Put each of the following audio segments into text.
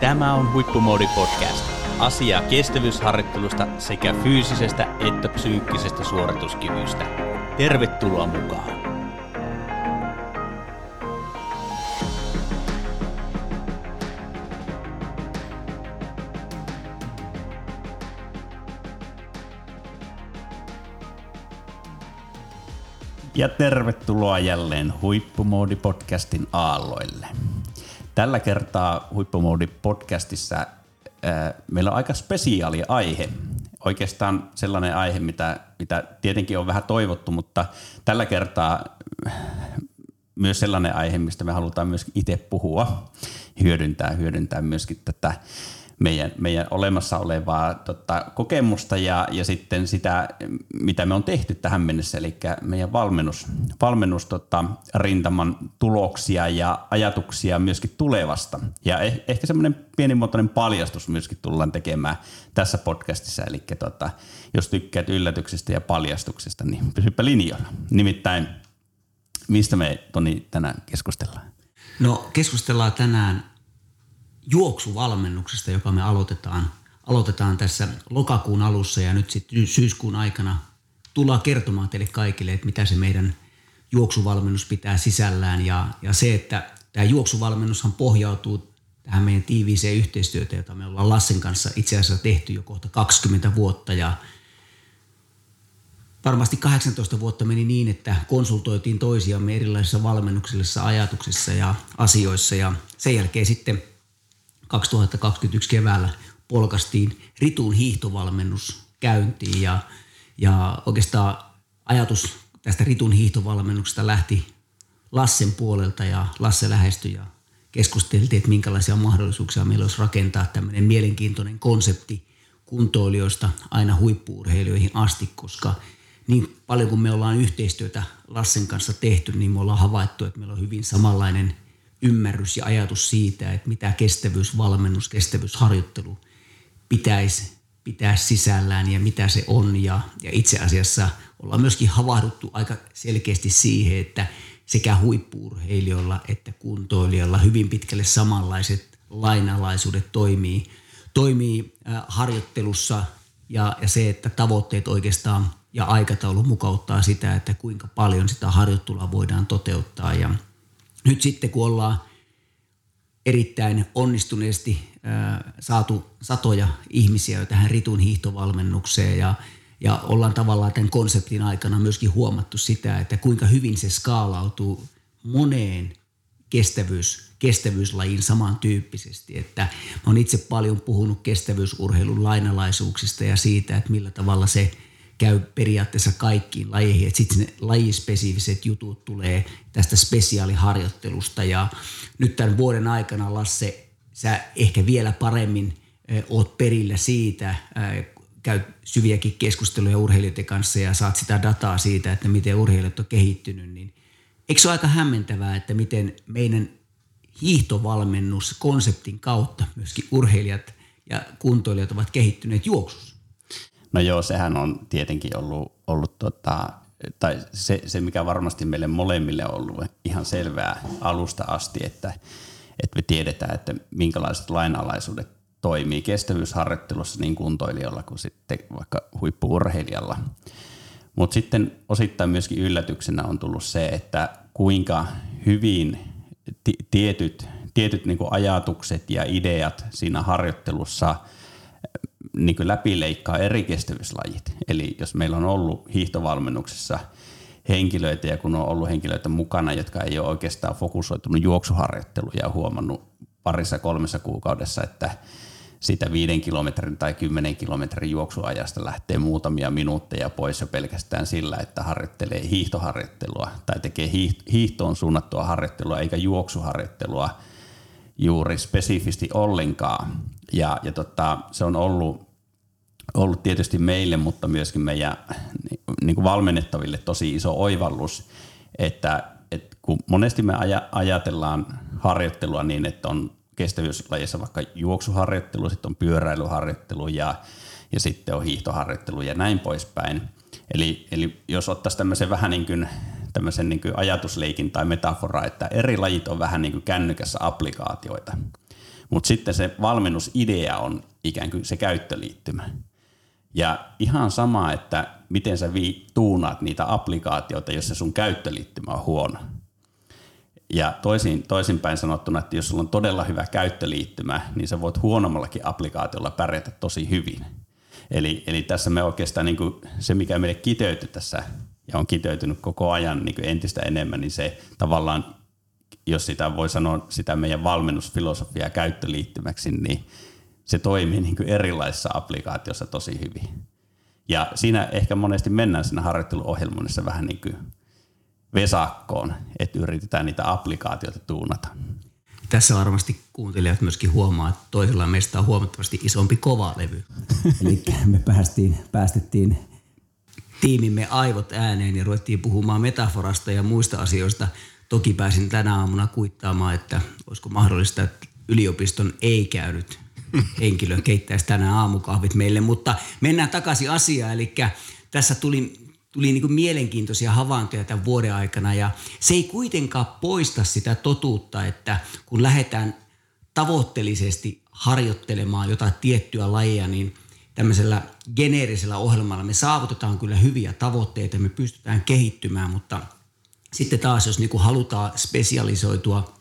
Tämä on Huippumoodi Podcast. Asiaa kestävyysharjoittelusta sekä fyysisestä että psyykkisestä suorituskyvystä. Tervetuloa mukaan! Ja tervetuloa jälleen Huippumoodi-podcastin aalloille. Tällä kertaa Huippumoodi-podcastissa äh, meillä on aika spesiaali aihe. Oikeastaan sellainen aihe, mitä, mitä tietenkin on vähän toivottu, mutta tällä kertaa äh, myös sellainen aihe, mistä me halutaan myös itse puhua, hyödyntää, hyödyntää myöskin tätä meidän, meidän olemassa olevaa tota, kokemusta ja, ja sitten sitä, mitä me on tehty tähän mennessä, eli meidän valmennus, valmennus tota, rintaman tuloksia ja ajatuksia myöskin tulevasta. Ja eh, ehkä semmoinen pienimuotoinen paljastus myöskin tullaan tekemään tässä podcastissa, eli tota, jos tykkäät yllätyksistä ja paljastuksista, niin pysypä linjoilla. Nimittäin, mistä me Toni tänään keskustellaan? No keskustellaan tänään juoksuvalmennuksesta, joka me aloitetaan, aloitetaan tässä lokakuun alussa ja nyt sitten syyskuun aikana tullaan kertomaan teille kaikille, että mitä se meidän juoksuvalmennus pitää sisällään. Ja, ja se, että tämä juoksuvalmennushan pohjautuu tähän meidän tiiviiseen yhteistyötä, jota me ollaan Lassen kanssa itse asiassa tehty jo kohta 20 vuotta. Ja varmasti 18 vuotta meni niin, että konsultoitiin toisiamme erilaisissa valmennuksellisissa ajatuksissa ja asioissa. Ja sen jälkeen sitten 2021 keväällä polkastiin Ritun hiihtovalmennus käyntiin. Ja, ja oikeastaan ajatus tästä Ritun hiihtovalmennuksesta lähti Lassen puolelta ja Lasse lähestyi ja keskusteltiin, että minkälaisia mahdollisuuksia meillä olisi rakentaa tämmöinen mielenkiintoinen konsepti kuntoilijoista aina huippuurheilijoihin asti, koska niin paljon kuin me ollaan yhteistyötä Lassen kanssa tehty, niin me ollaan havaittu, että meillä on hyvin samanlainen – ymmärrys ja ajatus siitä, että mitä kestävyysvalmennus, kestävyysharjoittelu pitäisi pitää sisällään ja mitä se on. Ja, ja itse asiassa ollaan myöskin havahduttu aika selkeästi siihen, että sekä huippuurheilijoilla että kuntoilijoilla hyvin pitkälle samanlaiset lainalaisuudet toimii, toimii harjoittelussa ja, ja se, että tavoitteet oikeastaan ja aikataulu mukauttaa sitä, että kuinka paljon sitä harjoittelua voidaan toteuttaa ja – nyt sitten kun ollaan erittäin onnistuneesti ää, saatu satoja ihmisiä jo tähän ritun hiihtovalmennukseen ja, ja ollaan tavallaan tämän konseptin aikana myöskin huomattu sitä, että kuinka hyvin se skaalautuu moneen kestävyys, kestävyyslajiin samantyyppisesti. Että mä oon itse paljon puhunut kestävyysurheilun lainalaisuuksista ja siitä, että millä tavalla se – käy periaatteessa kaikkiin lajeihin, että sitten ne lajispesifiset jutut tulee tästä spesiaaliharjoittelusta ja nyt tämän vuoden aikana Lasse, sä ehkä vielä paremmin oot perillä siitä, käy syviäkin keskusteluja urheilijoiden kanssa ja saat sitä dataa siitä, että miten urheilijat on kehittynyt, niin eikö se ole aika hämmentävää, että miten meidän hiihtovalmennus konseptin kautta myöskin urheilijat ja kuntoilijat ovat kehittyneet juoksussa? No joo, sehän on tietenkin ollut, ollut tota, tai se, se, mikä varmasti meille molemmille on ollut ihan selvää alusta asti, että, että me tiedetään, että minkälaiset lainalaisuudet toimii kestävyysharjoittelussa niin kuntoilijalla kuin sitten vaikka huippuurheilijalla. Mutta sitten osittain myöskin yllätyksenä on tullut se, että kuinka hyvin t- tietyt, tietyt niin ajatukset ja ideat siinä harjoittelussa – niin kuin läpileikkaa eri kestävyyslajit. Eli jos meillä on ollut hiihtovalmennuksessa henkilöitä ja kun on ollut henkilöitä mukana, jotka ei ole oikeastaan fokusoitunut juoksuharjoitteluun ja huomannut parissa kolmessa kuukaudessa, että sitä viiden kilometrin tai kymmenen kilometrin juoksuajasta lähtee muutamia minuutteja pois jo pelkästään sillä, että harjoittelee hiihtoharjoittelua tai tekee hiihtoon suunnattua harjoittelua eikä juoksuharjoittelua juuri spesifisti ollenkaan. Ja, ja tota, se on ollut, ollut tietysti meille, mutta myöskin meidän niin kuin valmennettaville tosi iso oivallus, että, että kun monesti me ajatellaan harjoittelua niin, että on kestävyyslajissa vaikka juoksuharjoittelu, sitten on pyöräilyharjoittelu ja, ja sitten on hiihtoharjoittelu ja näin poispäin. Eli, eli jos ottaisiin tämmöisen vähän niin kuin tämmöisen niin kuin ajatusleikin tai metafora, että eri lajit on vähän niin kuin kännykässä applikaatioita. Mutta sitten se valmennusidea on ikään kuin se käyttöliittymä. Ja ihan sama, että miten sä vi- tuunaat niitä applikaatioita, jos se sun käyttöliittymä on huono. Ja toisin, toisinpäin sanottuna, että jos sulla on todella hyvä käyttöliittymä, niin sä voit huonommallakin applikaatiolla pärjätä tosi hyvin. Eli, eli tässä me oikeastaan niin kuin se, mikä meille kiteytyi tässä ja on kiteytynyt koko ajan niin kuin entistä enemmän, niin se tavallaan, jos sitä voi sanoa sitä meidän valmennusfilosofiaa käyttöliittymäksi, niin se toimii niin kuin erilaisissa applikaatioissa tosi hyvin. Ja siinä ehkä monesti mennään siinä harjoitteluohjelmoinnissa vähän niin kuin vesakkoon, että yritetään niitä applikaatioita tuunata. Tässä varmasti kuuntelijat myöskin huomaa, että toisella meistä on huomattavasti isompi kova levy. Eli me päästiin, päästettiin tiimimme aivot ääneen ja ruvettiin puhumaan metaforasta ja muista asioista. Toki pääsin tänä aamuna kuittaamaan, että olisiko mahdollista, että yliopiston ei käynyt henkilö keittäisi tänään aamukahvit meille, mutta mennään takaisin asiaan. Eli tässä tuli, tuli niin kuin mielenkiintoisia havaintoja tämän vuoden aikana ja se ei kuitenkaan poista sitä totuutta, että kun lähdetään tavoitteellisesti harjoittelemaan jotain tiettyä lajia, niin tämmöisellä geneerisellä ohjelmalla me saavutetaan kyllä hyviä tavoitteita, me pystytään kehittymään, mutta sitten taas jos niin kuin halutaan spesialisoitua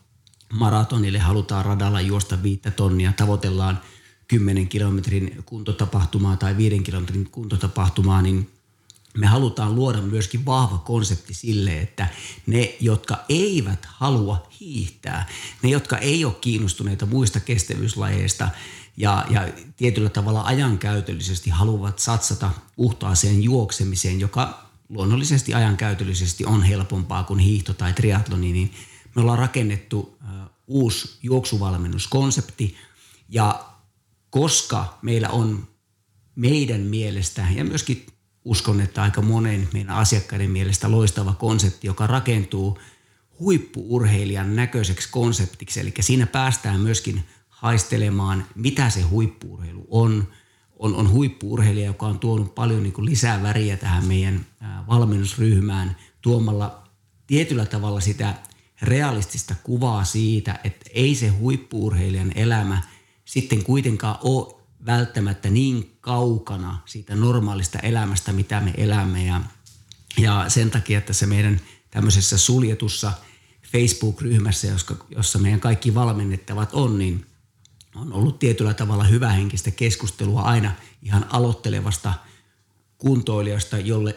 maratonille, halutaan radalla juosta viittä tonnia, tavoitellaan 10 kilometrin kuntotapahtumaa tai 5 kilometrin kuntotapahtumaa, niin me halutaan luoda myöskin vahva konsepti sille, että ne, jotka eivät halua hiihtää, ne, jotka ei ole kiinnostuneita muista kestävyyslajeista ja, ja tietyllä tavalla ajankäytöllisesti haluavat satsata puhtaaseen juoksemiseen, joka luonnollisesti ajankäytöllisesti on helpompaa kuin hiihto tai triatloni, niin me ollaan rakennettu uusi juoksuvalmennuskonsepti ja koska meillä on meidän mielestä ja myöskin uskon, että aika monen meidän asiakkaiden mielestä loistava konsepti, joka rakentuu huippuurheilijan näköiseksi konseptiksi. Eli siinä päästään myöskin haistelemaan, mitä se huippuurheilu on. On, on huippuurheilija, joka on tuonut paljon niin lisää väriä tähän meidän valmennusryhmään tuomalla tietyllä tavalla sitä realistista kuvaa siitä, että ei se huippuurheilijan elämä sitten kuitenkaan ole välttämättä niin kaukana siitä normaalista elämästä, mitä me elämme. Ja, ja sen takia, että se meidän tämmöisessä suljetussa Facebook-ryhmässä, jossa meidän kaikki valmennettavat on, niin on ollut tietyllä tavalla hyvähenkistä keskustelua aina ihan aloittelevasta kuntoilijasta, jolle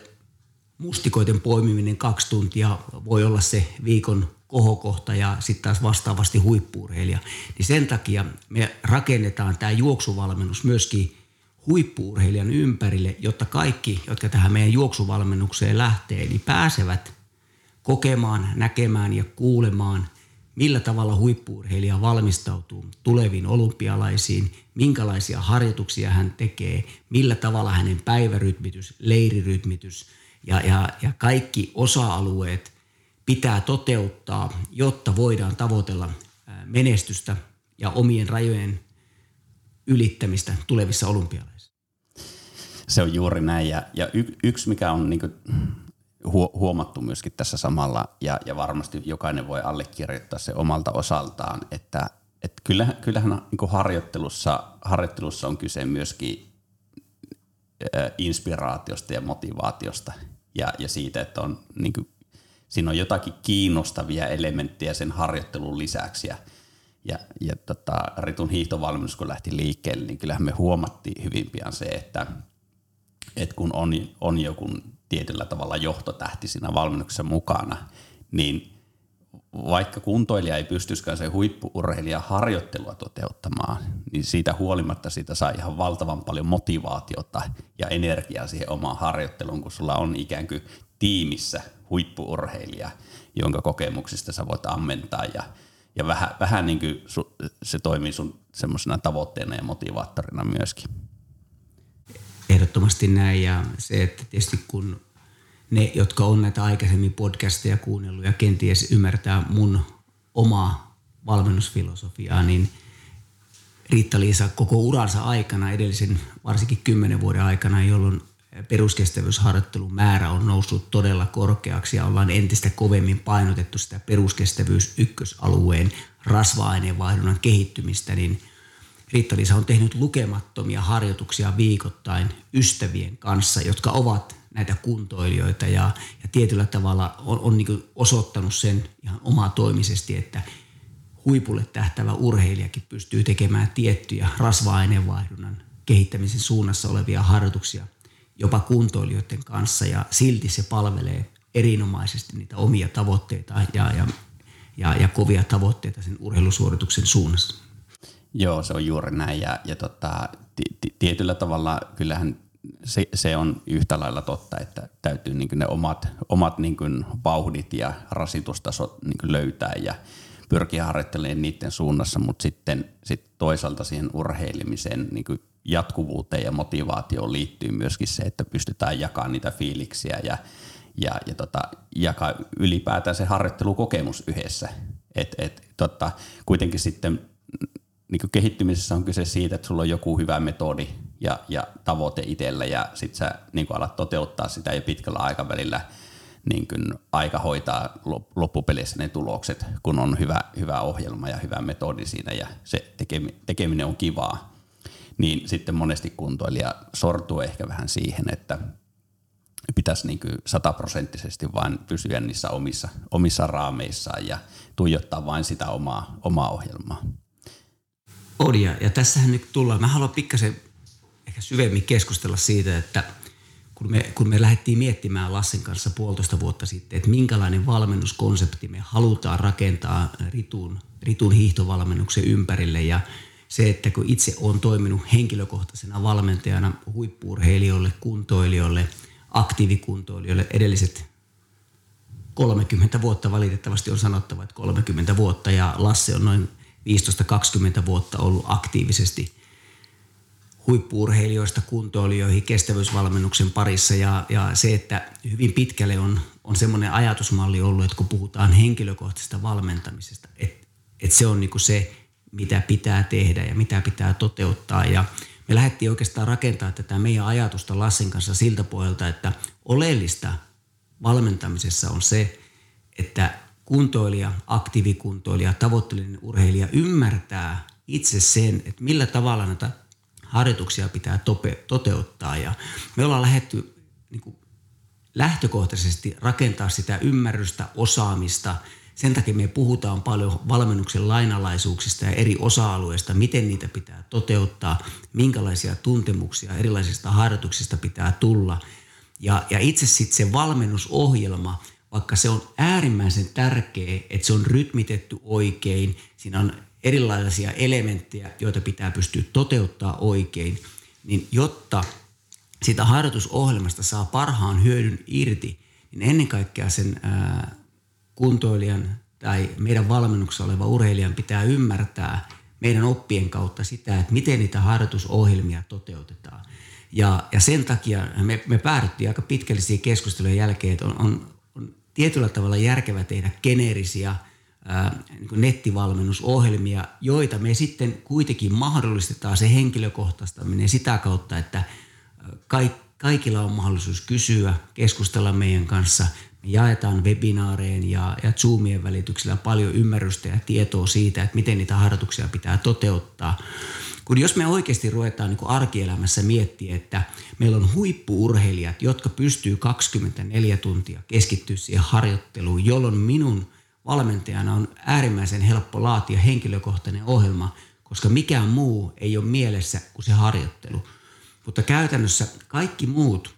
mustikoiden poimiminen kaksi tuntia voi olla se viikon kohokohta ja sitten taas vastaavasti huippuurheilija. Niin sen takia me rakennetaan tämä juoksuvalmennus myöskin huippuurheilijan ympärille, jotta kaikki, jotka tähän meidän juoksuvalmennukseen lähtee, niin pääsevät kokemaan, näkemään ja kuulemaan, millä tavalla huippuurheilija valmistautuu tuleviin olympialaisiin, minkälaisia harjoituksia hän tekee, millä tavalla hänen päivärytmitys, leirirytmitys ja, ja, ja kaikki osa-alueet pitää toteuttaa, jotta voidaan tavoitella menestystä ja omien rajojen ylittämistä tulevissa olympialaisissa. Se on juuri näin ja, ja y, yksi mikä on niin huomattu myöskin tässä samalla ja, ja varmasti jokainen voi allekirjoittaa se omalta osaltaan, että et kyllähän, kyllähän niin harjoittelussa, harjoittelussa on kyse myöskin inspiraatiosta ja motivaatiosta ja, ja siitä, että on niin kuin siinä on jotakin kiinnostavia elementtejä sen harjoittelun lisäksi. Ja, ja, ja tota, Ritun hiihtovalmennus kun lähti liikkeelle, niin kyllähän me huomattiin hyvin pian se, että, että kun on, on joku tietyllä tavalla johtotähti siinä valmennuksessa mukana, niin vaikka kuntoilija ei pystyskään se huippuurheilija harjoittelua toteuttamaan, niin siitä huolimatta siitä saa ihan valtavan paljon motivaatiota ja energiaa siihen omaan harjoitteluun, kun sulla on ikään kuin tiimissä huippuurheilija, jonka kokemuksista sä voit ammentaa ja, ja vähän, vähän niin kuin su, se toimii sun semmoisena tavoitteena ja motivaattorina myöskin. Ehdottomasti näin. Ja se, että tietysti kun ne, jotka on näitä aikaisemmin podcasteja kuunnellut ja kenties ymmärtää mun omaa valmennusfilosofiaa, niin Riitta-Liisa koko uransa aikana, edellisen varsinkin kymmenen vuoden aikana, jolloin peruskestävyysharjoittelun määrä on noussut todella korkeaksi ja ollaan entistä kovemmin painotettu sitä peruskestävyys ykkösalueen rasva-aineenvaihdunnan kehittymistä, niin Riitta-Liisa on tehnyt lukemattomia harjoituksia viikoittain ystävien kanssa, jotka ovat näitä kuntoilijoita ja, ja tietyllä tavalla on, on niin osoittanut sen ihan omatoimisesti, että huipulle tähtävä urheilijakin pystyy tekemään tiettyjä rasva-aineenvaihdunnan kehittämisen suunnassa olevia harjoituksia jopa kuntoilijoiden kanssa ja silti se palvelee erinomaisesti niitä omia tavoitteita ja, ja, ja, ja kovia tavoitteita sen urheilusuorituksen suunnassa. Joo, se on juuri näin ja, ja tota, tietyllä tavalla kyllähän se, se on yhtä lailla totta, että täytyy niin ne omat, omat niin vauhdit ja rasitustasot niin löytää ja pyrkiä harjoittelemaan niiden suunnassa, mutta sitten sit toisaalta siihen urheilemiseen niin jatkuvuuteen ja motivaatioon liittyy myöskin se, että pystytään jakamaan niitä fiiliksiä ja, ja, ja tota, jakaa ylipäätään se harjoittelukokemus yhdessä. Et, et, tota, kuitenkin sitten niin kehittymisessä on kyse siitä, että sulla on joku hyvä metodi ja, ja tavoite itsellä ja sitten sä niin alat toteuttaa sitä jo pitkällä aikavälillä niin kuin aika hoitaa loppupeleissä ne tulokset, kun on hyvä, hyvä ohjelma ja hyvä metodi siinä ja se tekeminen on kivaa. Niin sitten monesti kuntoilija sortuu ehkä vähän siihen, että pitäisi niin sataprosenttisesti vain pysyä niissä omissa, omissa raameissaan ja tuijottaa vain sitä omaa, omaa ohjelmaa. On ja, tässähän nyt tullaan, mä haluan pikkasen ehkä syvemmin keskustella siitä, että kun me, kun me lähdettiin miettimään Lassen kanssa puolitoista vuotta sitten, että minkälainen valmennuskonsepti me halutaan rakentaa Ritun, Ritun hiihtovalmennuksen ympärille ja se, että kun itse olen toiminut henkilökohtaisena valmentajana huippuurheilijoille, kuntoilijoille, aktiivikuntoilijoille edelliset 30 vuotta valitettavasti on sanottava, että 30 vuotta ja Lasse on noin 15-20 vuotta ollut aktiivisesti huippuurheilijoista kuntoilijoihin kestävyysvalmennuksen parissa. Ja, ja se, että hyvin pitkälle on, on semmoinen ajatusmalli ollut, että kun puhutaan henkilökohtaisesta valmentamisesta, että, että se on niin kuin se, mitä pitää tehdä ja mitä pitää toteuttaa. Ja me lähdettiin oikeastaan rakentamaan tätä meidän ajatusta Lassin kanssa siltä pohjalta, että oleellista valmentamisessa on se, että kuntoilija, aktiivikuntoilija, tavoitteellinen urheilija ymmärtää itse sen, että millä tavalla näitä harjoituksia pitää tope, toteuttaa. Ja me ollaan lähdetty niin kuin lähtökohtaisesti rakentaa sitä ymmärrystä, osaamista. Sen takia me puhutaan paljon valmennuksen lainalaisuuksista ja eri osa-alueista, miten niitä pitää toteuttaa, minkälaisia tuntemuksia erilaisista harjoituksista pitää tulla. Ja, ja itse sitten se valmennusohjelma – vaikka se on äärimmäisen tärkeä, että se on rytmitetty oikein, siinä on erilaisia elementtejä, joita pitää pystyä toteuttaa oikein, niin jotta sitä harjoitusohjelmasta saa parhaan hyödyn irti, niin ennen kaikkea sen ää, kuntoilijan tai meidän valmennuksessa oleva urheilijan pitää ymmärtää meidän oppien kautta sitä, että miten niitä harjoitusohjelmia toteutetaan. Ja, ja sen takia me, me päädyttiin aika pitkällisiä keskustelujen jälkeen, että on, on tietyllä tavalla järkevä tehdä geneerisiä niin nettivalmennusohjelmia, joita me sitten kuitenkin mahdollistetaan se henkilökohtaistaminen sitä kautta, että kaikilla on mahdollisuus kysyä, keskustella meidän kanssa. Me jaetaan webinaareen ja, ja Zoomien välityksellä paljon ymmärrystä ja tietoa siitä, että miten niitä harjoituksia pitää toteuttaa. Kun jos me oikeasti ruvetaan niin arkielämässä miettiä, että meillä on huippuurheilijat, jotka pystyy 24 tuntia keskittyä siihen harjoitteluun, jolloin minun valmentajana on äärimmäisen helppo laatia henkilökohtainen ohjelma, koska mikään muu ei ole mielessä kuin se harjoittelu. Mutta käytännössä kaikki muut,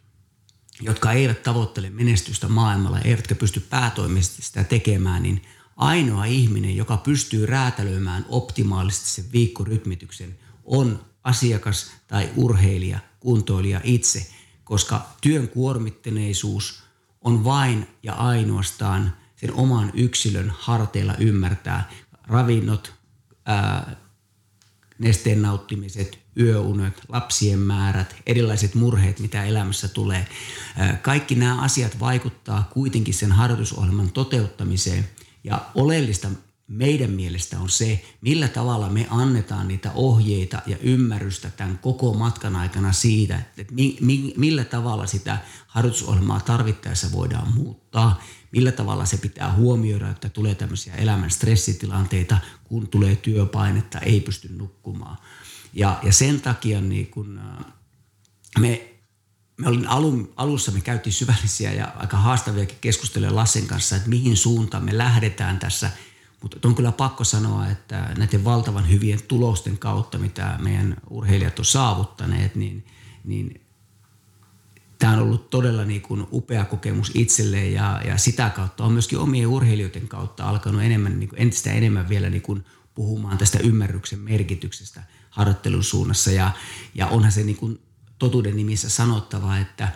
jotka eivät tavoittele menestystä maailmalla, eivätkä pysty päätoimisesti sitä tekemään, niin ainoa ihminen, joka pystyy räätälöimään optimaalisesti sen viikkorytmityksen, on asiakas tai urheilija, kuntoilija itse, koska työn kuormittuneisuus on vain ja ainoastaan sen oman yksilön harteilla ymmärtää ravinnot, ää, nesteen nauttimiset, yöunet, lapsien määrät, erilaiset murheet, mitä elämässä tulee. Kaikki nämä asiat vaikuttaa kuitenkin sen harjoitusohjelman toteuttamiseen ja oleellista meidän mielestä on se, millä tavalla me annetaan niitä ohjeita ja ymmärrystä tämän koko matkan aikana siitä, että mi, mi, millä tavalla sitä harjoitusohjelmaa tarvittaessa voidaan muuttaa, millä tavalla se pitää huomioida, että tulee tämmöisiä elämän stressitilanteita, kun tulee työpainetta, ei pysty nukkumaan. Ja, ja sen takia niin kun, me me olin alun, alussa, me käytiin syvällisiä ja aika haastaviakin keskusteluja Lassen kanssa, että mihin suuntaan me lähdetään tässä. Mutta on kyllä pakko sanoa, että näiden valtavan hyvien tulosten kautta, mitä meidän urheilijat on saavuttaneet, niin, niin tämä on ollut todella niin kuin upea kokemus itselleen ja, ja sitä kautta on myöskin omien urheilijoiden kautta alkanut enemmän, niin kuin entistä enemmän vielä niin kuin puhumaan tästä ymmärryksen merkityksestä harjoittelun suunnassa. Ja, ja onhan se niin kuin totuuden nimissä sanottava, että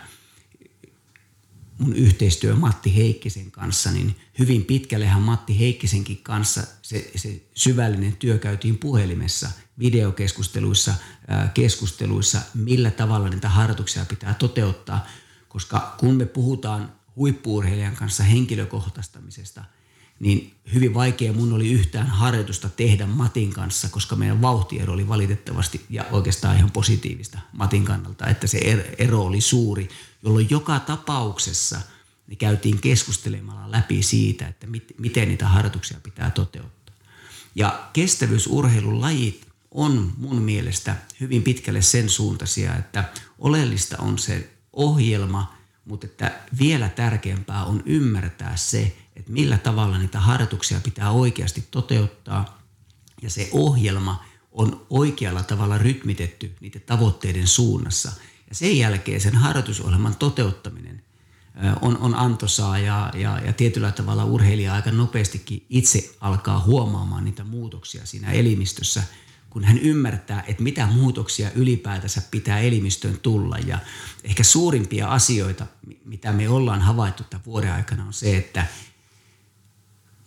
mun yhteistyö Matti Heikkisen kanssa, niin hyvin pitkällehän Matti Heikkisenkin kanssa se, se syvällinen työ käytiin puhelimessa, videokeskusteluissa, keskusteluissa, millä tavalla niitä harjoituksia pitää toteuttaa, koska kun me puhutaan huippuurheilijan kanssa henkilökohtaistamisesta – niin hyvin vaikea mun oli yhtään harjoitusta tehdä Matin kanssa, koska meidän vauhtiero oli valitettavasti ja oikeastaan ihan positiivista Matin kannalta, että se er-, ero oli suuri, jolloin joka tapauksessa me käytiin keskustelemalla läpi siitä, että miten niitä harjoituksia pitää toteuttaa. Ja kestävyysurheilun lajit on mun mielestä hyvin pitkälle sen suuntaisia, että oleellista on se ohjelma, mutta että vielä tärkeämpää on ymmärtää se, että millä tavalla niitä harjoituksia pitää oikeasti toteuttaa. Ja se ohjelma on oikealla tavalla rytmitetty niiden tavoitteiden suunnassa. Ja sen jälkeen sen harjoitusohjelman toteuttaminen on, on antoisaa ja, ja, ja tietyllä tavalla urheilija aika nopeastikin itse alkaa huomaamaan niitä muutoksia siinä elimistössä, kun hän ymmärtää, että mitä muutoksia ylipäätänsä pitää elimistöön tulla. Ja ehkä suurimpia asioita, mitä me ollaan havaittu tämän vuoden aikana on se, että –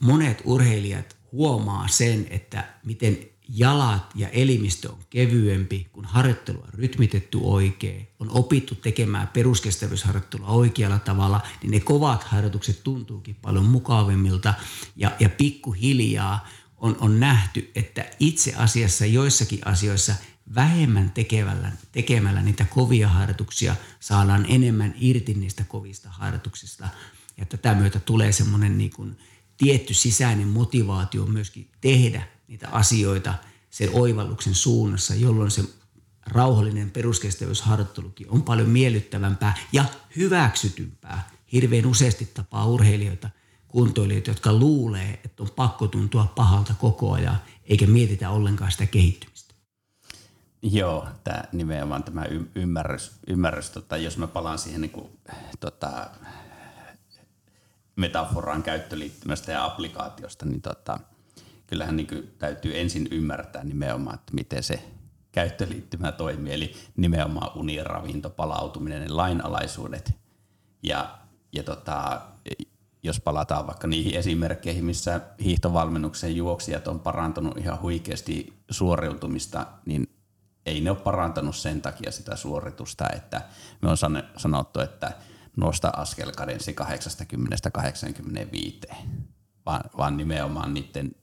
monet urheilijat huomaa sen, että miten jalat ja elimistö on kevyempi, kun harjoittelu on rytmitetty oikein, on opittu tekemään peruskestävyysharjoittelua oikealla tavalla, niin ne kovat harjoitukset tuntuukin paljon mukavimmilta ja, ja pikkuhiljaa on, on nähty, että itse asiassa joissakin asioissa vähemmän tekemällä, tekemällä niitä kovia harjoituksia saadaan enemmän irti niistä kovista harjoituksista. Ja tätä myötä tulee semmoinen niin kuin – tietty sisäinen motivaatio myöskin tehdä niitä asioita sen oivalluksen suunnassa, jolloin se rauhallinen peruskestävyysharjoittelukin on paljon miellyttävämpää ja hyväksytympää. Hirveän useasti tapaa urheilijoita, kuntoilijoita, jotka luulee, että on pakko tuntua pahalta koko ajan, eikä mietitä ollenkaan sitä kehittymistä. Joo, tämä nimenomaan tämä ymmärrys, ymmärrys tota, jos mä palaan siihen niin kuin, tota, metaforaan käyttöliittymästä ja applikaatiosta, niin tota, kyllähän niin kuin täytyy ensin ymmärtää nimenomaan, että miten se käyttöliittymä toimii, eli nimenomaan uniravinto, palautuminen, ne lainalaisuudet. Ja, ja tota, jos palataan vaikka niihin esimerkkeihin, missä hiihtovalmennuksen juoksijat on parantunut ihan huikeasti suoriutumista, niin ei ne ole parantanut sen takia sitä suoritusta, että me on sanottu, että – nosta askelkadenssi 80-85, vaan, vaan nimenomaan niiden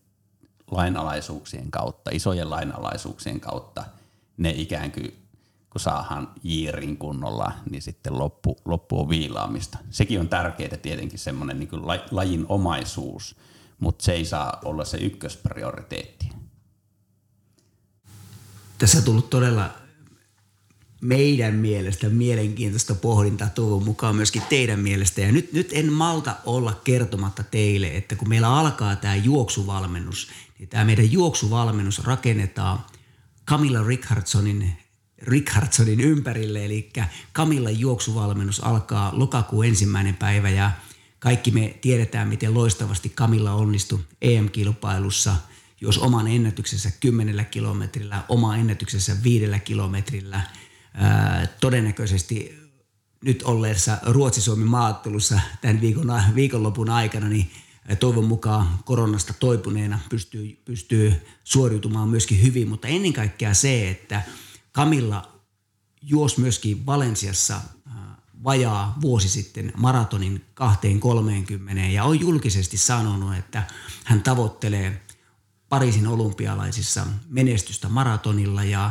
lainalaisuuksien kautta, isojen lainalaisuuksien kautta ne ikään kuin kun saadaan jiirin kunnolla, niin sitten loppu, loppu on viilaamista. Sekin on tärkeää tietenkin semmoinen niin lajin omaisuus, mutta se ei saa olla se ykkösprioriteetti. Tässä on tullut todella meidän mielestä mielenkiintoista pohdintaa toivon mukaan myöskin teidän mielestä. Ja nyt, nyt en malta olla kertomatta teille, että kun meillä alkaa tämä juoksuvalmennus, niin tämä meidän juoksuvalmennus rakennetaan Camilla Rickardsonin, Rickardsonin ympärille. Eli Camilla juoksuvalmennus alkaa lokakuun ensimmäinen päivä ja kaikki me tiedetään, miten loistavasti Camilla onnistui EM-kilpailussa – jos oman ennätyksensä 10 kilometrillä, oma ennätyksensä viidellä kilometrillä – todennäköisesti nyt olleessa Ruotsi-Suomi maattelussa tämän viikon, viikonlopun aikana, niin toivon mukaan koronasta toipuneena pystyy, pystyy suoriutumaan myöskin hyvin, mutta ennen kaikkea se, että Kamilla juos myöskin Valensiassa vajaa vuosi sitten maratonin 2.30 ja on julkisesti sanonut, että hän tavoittelee Pariisin olympialaisissa menestystä maratonilla. Ja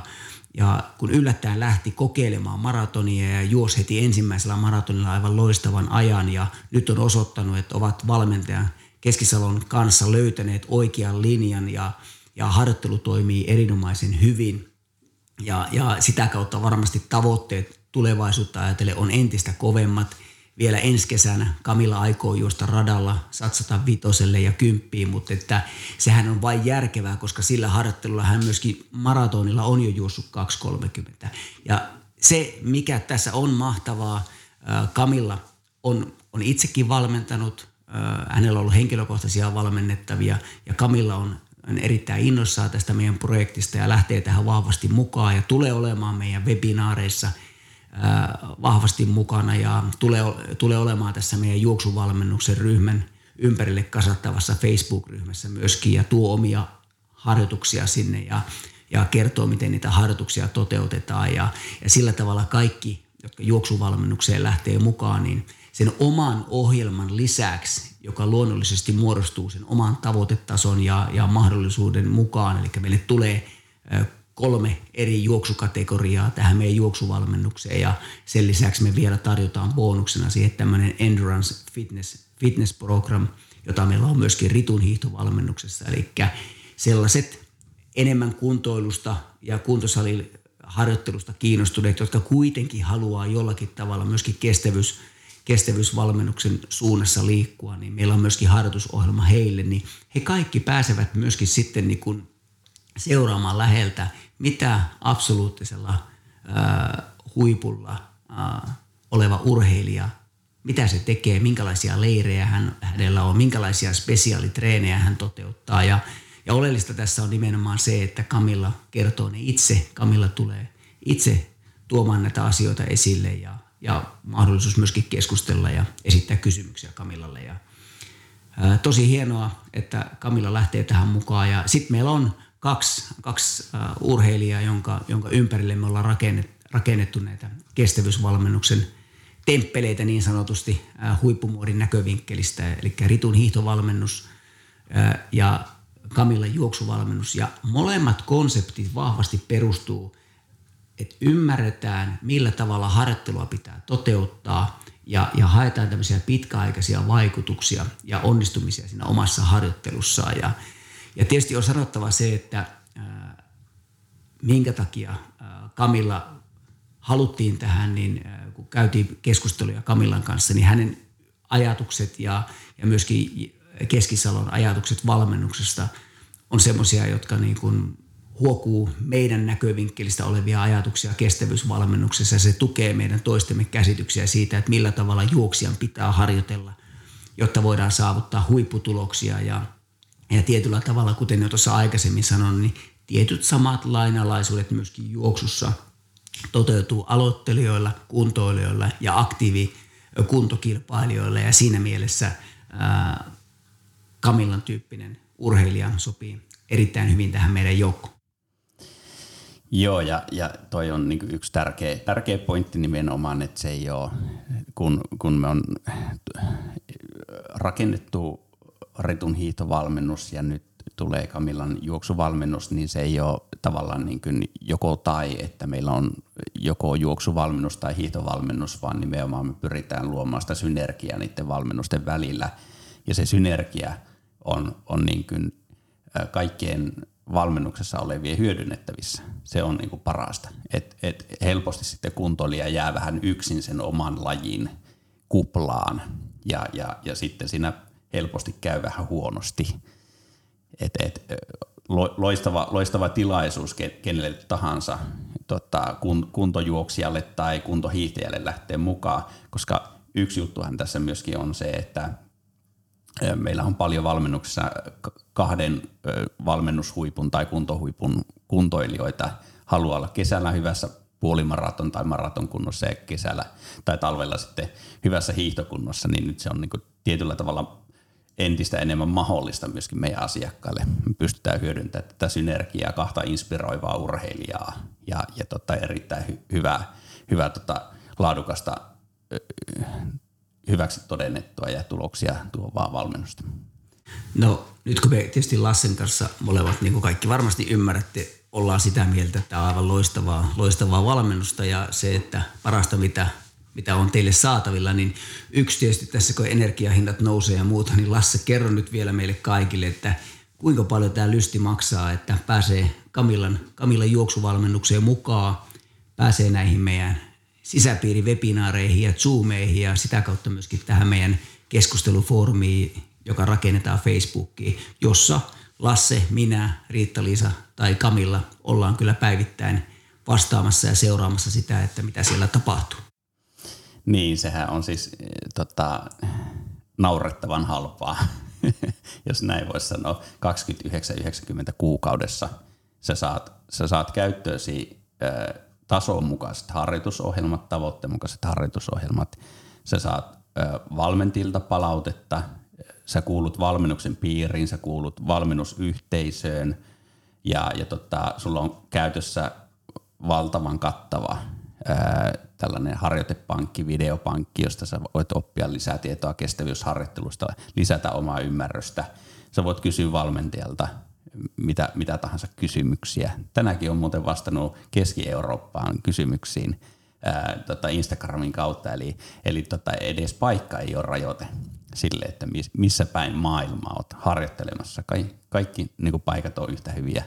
ja kun yllättäen lähti kokeilemaan maratonia ja juosi heti ensimmäisellä maratonilla aivan loistavan ajan. Ja nyt on osoittanut, että ovat valmentajan Keskisalon kanssa löytäneet oikean linjan ja, ja harjoittelu toimii erinomaisen hyvin. Ja, ja sitä kautta varmasti tavoitteet tulevaisuutta ajatellen on entistä kovemmat – vielä ensi kesänä Kamilla aikoo juosta radalla, satsata vitoselle ja kymppiin, mutta että sehän on vain järkevää, koska sillä harjoittelulla hän myöskin maratonilla on jo juossut 2.30. Ja se, mikä tässä on mahtavaa, Kamilla on, on itsekin valmentanut, hänellä on ollut henkilökohtaisia valmennettavia ja Kamilla on, erittäin innoissaan tästä meidän projektista ja lähtee tähän vahvasti mukaan ja tulee olemaan meidän webinaareissa – vahvasti mukana ja tulee, tulee olemaan tässä meidän juoksuvalmennuksen ryhmän ympärille kasattavassa Facebook-ryhmässä myöskin ja tuo omia harjoituksia sinne ja, ja kertoo, miten niitä harjoituksia toteutetaan. Ja, ja sillä tavalla kaikki, jotka juoksuvalmennukseen lähtee mukaan, niin sen oman ohjelman lisäksi, joka luonnollisesti muodostuu sen oman tavoitetason ja, ja mahdollisuuden mukaan, eli meille tulee kolme eri juoksukategoriaa tähän meidän juoksuvalmennukseen ja sen lisäksi me vielä tarjotaan bonuksena siihen tämmöinen Endurance Fitness, Fitness Program, jota meillä on myöskin Ritun hiihtovalmennuksessa. Eli sellaiset enemmän kuntoilusta ja kuntosaliharjoittelusta kiinnostuneet, jotka kuitenkin haluaa jollakin tavalla myöskin kestävyys, kestävyysvalmennuksen suunnassa liikkua, niin meillä on myöskin harjoitusohjelma heille, niin he kaikki pääsevät myöskin sitten niin kuin seuraamaan läheltä mitä absoluuttisella ää, huipulla ää, oleva urheilija, mitä se tekee, minkälaisia leirejä hän, hänellä on, minkälaisia spesiaalitreenejä hän toteuttaa. Ja, ja oleellista tässä on nimenomaan se, että Kamilla kertoo ne itse. Kamilla tulee itse tuomaan näitä asioita esille ja, ja mahdollisuus myöskin keskustella ja esittää kysymyksiä Kamillalle. Ja, ää, tosi hienoa, että Kamilla lähtee tähän mukaan. Ja sitten meillä on kaksi, kaksi uh, urheilijaa, jonka, jonka ympärille me ollaan rakennettu, rakennettu näitä kestävyysvalmennuksen temppeleitä niin sanotusti uh, huippumuodin näkövinkkelistä, eli Ritun hiihtovalmennus uh, ja Kamilla juoksuvalmennus. Ja molemmat konseptit vahvasti perustuu, että ymmärretään, millä tavalla harjoittelua pitää toteuttaa ja, ja haetaan tämmöisiä pitkäaikaisia vaikutuksia ja onnistumisia siinä omassa harjoittelussaan. Ja, ja tietysti on sanottava se, että ää, minkä takia ää, Kamilla haluttiin tähän, niin ää, kun käytiin keskusteluja Kamillan kanssa, niin hänen ajatukset ja, ja myöskin Keskisalon ajatukset valmennuksesta on semmoisia, jotka niin kuin huokuu meidän näkövinkkelistä olevia ajatuksia kestävyysvalmennuksessa. Se tukee meidän toistemme käsityksiä siitä, että millä tavalla juoksijan pitää harjoitella, jotta voidaan saavuttaa huipputuloksia ja ja tietyllä tavalla, kuten jo tuossa aikaisemmin sanoin, niin tietyt samat lainalaisuudet myöskin juoksussa toteutuu aloittelijoilla, kuntoilijoilla ja aktiivikuntokilpailijoilla. Ja siinä mielessä ää, Kamillan tyyppinen urheilija sopii erittäin hyvin tähän meidän joukkoon. Joo, ja, ja toi on niin yksi tärkeä, tärkeä pointti nimenomaan, että se ei ole, kun, kun me on rakennettu Ritun hiihtovalmennus ja nyt tulee Kamillan juoksuvalmennus, niin se ei ole tavallaan niin kuin joko tai, että meillä on joko juoksuvalmennus tai hiihtovalmennus, vaan nimenomaan me pyritään luomaan sitä synergiaa niiden valmennusten välillä. Ja se synergia on, on niin kuin kaikkien valmennuksessa olevien hyödynnettävissä. Se on niin kuin parasta. Et, et helposti sitten kuntoilija jää vähän yksin sen oman lajin kuplaan ja, ja, ja sitten siinä helposti käy vähän huonosti. Et, et, loistava, loistava tilaisuus kenelle tahansa tota, kuntojuoksijalle tai kuntohiihtäjälle lähteä mukaan, koska yksi juttuhan tässä myöskin on se, että meillä on paljon valmennuksessa kahden valmennushuipun tai kuntohuipun kuntoilijoita haluaa olla kesällä hyvässä puolimaraton tai maraton kunnossa ja kesällä tai talvella sitten hyvässä hiihtokunnossa, niin nyt se on niin tietyllä tavalla entistä enemmän mahdollista myöskin meidän asiakkaille. Me pystytään hyödyntämään tätä synergiaa, kahta inspiroivaa urheilijaa ja, ja tota, erittäin hy, hyvää, hyvää tota, laadukasta, hyväksi todennettua ja tuloksia tuovaa valmennusta. No nyt kun me tietysti Lassen kanssa molemmat, niin kuin kaikki varmasti ymmärrätte, ollaan sitä mieltä, että tämä on aivan loistavaa, loistavaa valmennusta ja se, että parasta mitä, mitä on teille saatavilla, niin yksi tietysti tässä kun energiahinnat nousee ja muuta, niin Lasse kerro nyt vielä meille kaikille, että kuinka paljon tämä lysti maksaa, että pääsee Kamilan, Kamilan juoksuvalmennukseen mukaan, pääsee näihin meidän sisäpiirivebinaareihin ja Zoomeihin ja sitä kautta myöskin tähän meidän keskustelufoorumiin, joka rakennetaan Facebookiin, jossa Lasse, minä, Riitta-Liisa tai Kamilla ollaan kyllä päivittäin vastaamassa ja seuraamassa sitä, että mitä siellä tapahtuu. Niin, sehän on siis tota, naurettavan halpaa, jos näin voisi sanoa, 29,90 kuukaudessa. Sä saat, sä saat käyttöösi äh, tason mukaiset harjoitusohjelmat, tavoitteen mukaiset harjoitusohjelmat. Sä saat valmentilta palautetta, sä kuulut valmennuksen piiriin, sä kuulut valmennusyhteisöön ja, ja tota, sulla on käytössä valtavan kattava ää, tällainen harjoitepankki, videopankki, josta sä voit oppia lisää tietoa kestävyysharjoittelusta, lisätä omaa ymmärrystä. Sä voit kysyä valmentajalta mitä, mitä tahansa kysymyksiä. Tänäkin on muuten vastannut Keski-Eurooppaan kysymyksiin ää, tota Instagramin kautta, eli, eli tota edes paikka ei ole rajoite sille, että missä päin maailmaa olet harjoittelemassa. Ka- kaikki niin paikat on yhtä hyviä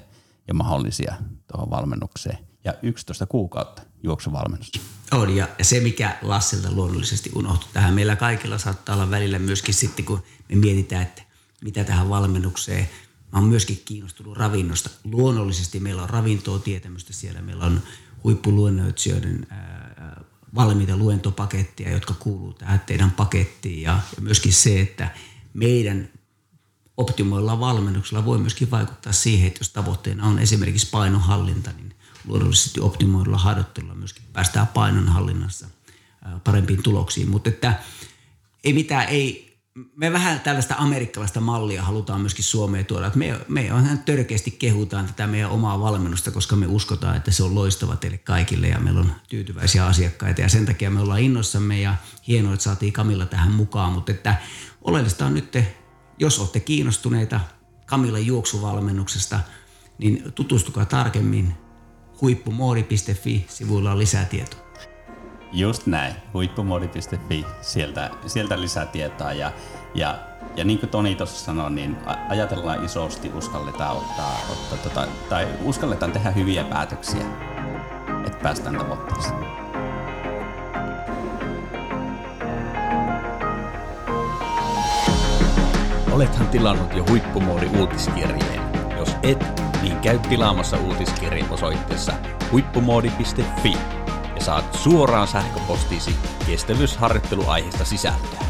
ja mahdollisia tuohon valmennukseen. Ja 11 kuukautta juoksuvalmennus. On, ja se mikä Lassilta luonnollisesti unohtui tähän. Meillä kaikilla saattaa olla välillä myöskin sitten, kun me mietitään, että mitä tähän valmennukseen – Mä oon myöskin kiinnostunut ravinnosta. Luonnollisesti meillä on ravintoa tietämystä siellä. Meillä on huippuluennoitsijoiden valmiita luentopakettia, jotka kuuluu tähän teidän pakettiin. Ja, ja myöskin se, että meidän optimoilla valmennuksella voi myöskin vaikuttaa siihen, että jos tavoitteena on esimerkiksi painonhallinta, niin luonnollisesti optimoidulla harjoittelulla myöskin päästään painonhallinnassa parempiin tuloksiin. Mutta että ei mitään, ei, me vähän tällaista amerikkalaista mallia halutaan myöskin Suomeen tuoda. Me, me on törkeästi kehutaan tätä meidän omaa valmennusta, koska me uskotaan, että se on loistava teille kaikille ja meillä on tyytyväisiä asiakkaita. Ja sen takia me ollaan innossamme ja hienoa, että saatiin Kamilla tähän mukaan. Mutta että oleellista on nyt, jos olette kiinnostuneita Kamilan juoksuvalmennuksesta, niin tutustukaa tarkemmin huippumoodi.fi, sivuilla on lisää tietoa. Just näin, huippumodi.fi, sieltä, sieltä lisätietoa ja, ja, ja niin kuin Toni tuossa sanoi, niin ajatellaan isosti, uskalletaan ottaa, ottaa tota, tai uskalletaan tehdä hyviä päätöksiä, että päästään tavoitteeseen. Olethan tilannut jo huippumoodi uutiskirjeen. Jos et, niin käy tilaamassa uutiskirjeen osoitteessa huippumoodi.fi ja saat suoraan sähköpostiisi kestävyysharjoitteluaiheesta sisältöä.